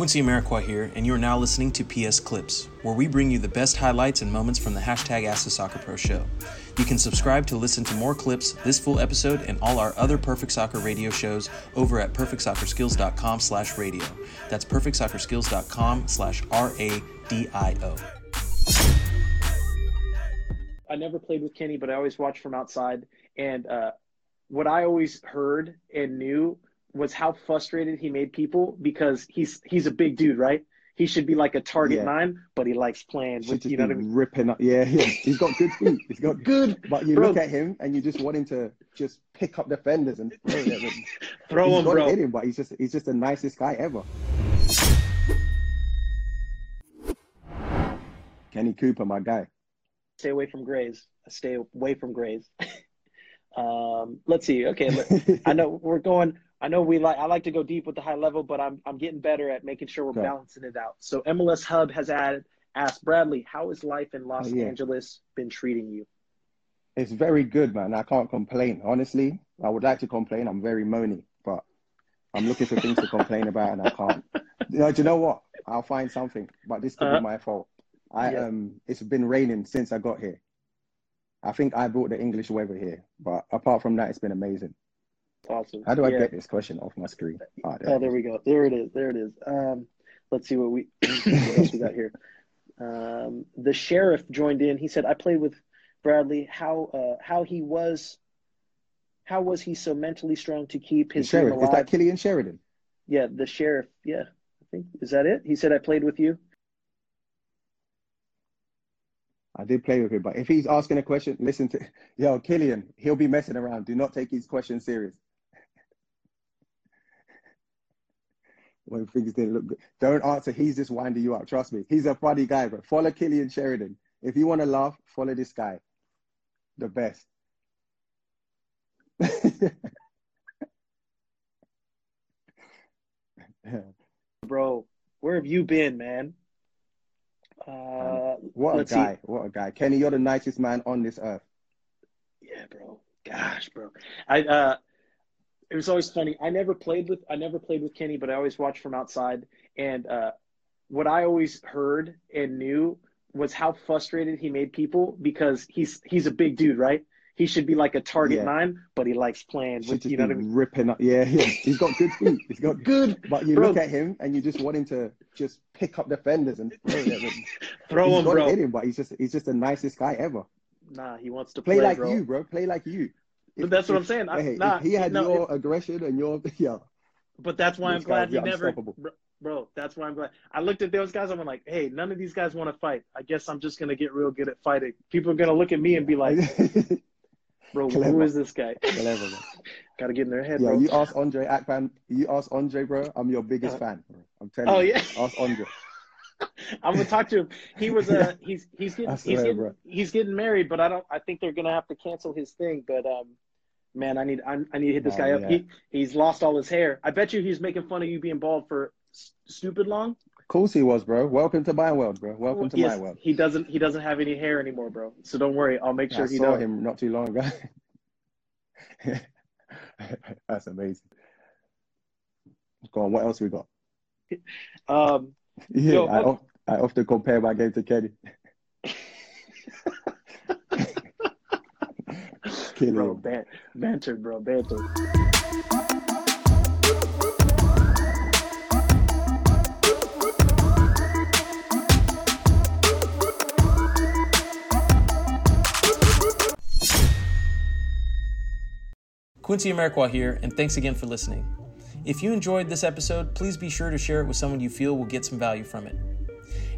Quincy Amarikwa here, and you are now listening to PS Clips, where we bring you the best highlights and moments from the hashtag Ask the Soccer Pro show. You can subscribe to listen to more clips, this full episode, and all our other Perfect Soccer radio shows over at perfectsoccerskills.com slash radio. That's perfectsoccerskills.com slash R-A-D-I-O. I never played with Kenny, but I always watched from outside. And uh, what I always heard and knew was how frustrated he made people because he's he's a big dude, right? He should be like a target Yeah. nine, but he likes playing with you know what I mean. ripping up. Yeah, yeah. He's got good feet. He's got Good, But you Bro. look at him and you just want him to just pick up defenders and throw them. And throw he's him, bro. it in him, but he's just he's just the nicest guy ever. Kenny Cooper, my guy. Stay away from Grays. Stay away from Grays. um, let's see. Okay, let- I know we're going. I know we like. I like to go deep with the high level, but I'm I'm getting better at making sure we're Okay. balancing it out. So MLS Hub has added asked Bradley, how has life in Los Oh, yeah. Angeles been treating you? It's very good, man. I can't complain. Honestly, I would like to complain. I'm very moany, but I'm looking for things to complain about and I can't. You know, do you know what? I'll find something, but this could Uh-huh. be my fault. I Yeah. um, it's been raining since I got here. I think I brought the English weather here, but apart from that, it's been amazing. Awesome. How do I Yeah. get this question off my screen? Ah, Oh, there we go. There it is. There it is. Um, let's see what we what else we got here. Um, the sheriff joined in. He said, "I played with Bradley. How uh, how he was, how was he so mentally strong to keep his dream sheriff is that Cillian Sheridan? yeah, the sheriff. Yeah, I think is that it. He said, "I played with you." I did play with him, but if he's asking a question, listen to yo Cillian. He'll be messing around. Do not take his question serious. When things didn't look good, don't answer. He's just winding you up. Trust me, he's a funny guy. But follow Cillian Sheridan. If you want to laugh, follow this guy. The best. Bro, where have you been, man? Uh, what a Let's see. guy! What a guy! Kenny, you're the nicest man on this earth. Yeah, bro. Gosh, bro. I uh it was always funny. I never played with I never played with Kenny, but I always watched from outside. And uh what I always heard and knew was how frustrated he made people because he's he's a big dude, right? He should be like a target Yeah. nine, but he likes playing with you know what I mean? ripping up. Yeah, yeah. He's got good feet. He's got Good, But you Bro. look at him and you just want him to just pick up defenders and throw them. Throw he's him, bro. it in him, but he's just he's just the nicest guy ever. Nah, he wants to Play, play, like bro. you, bro. Play like you. But that's what I'm saying. I- hey, nah, he had no, your aggression and your yeah, But that's why I'm guys glad you never, bro. That's why I'm glad. I looked at those guys. I'm like, hey, none of these guys want to fight. I guess I'm just gonna get real good at fighting. People are gonna look at me and be like, bro, who is this guy? Clever. Gotta get in their head, yeah. bro. You ask Andre Akpan. You ask Andre, bro. I'm your biggest Uh, fan. Bro. I'm telling oh you. yeah, Ask Andre. I'm gonna talk to him. He was uh, he's he's getting I he's getting bro. he's getting married, but I don't. I think they're gonna have to cancel his thing. But um, man, I need I, I need to hit this Oh, guy up. yeah. He he's lost all his hair. I bet you he's making fun of you being bald for s- stupid long. Of course he was, bro. Welcome to my world, bro. Welcome to Yes, my world. He doesn't. He doesn't have any hair anymore, bro. So don't worry. I'll make sure I he saw does. him not too long ago. That's amazing. Go on. What else we got? Um, Yeah, Yo, I, I often compare my game to Kenny. Killing bro, ban- banter, bro, banter. Quincy Amarikwa here, and thanks again for listening. If you enjoyed this episode, please be sure to share it with someone you feel will get some value from it.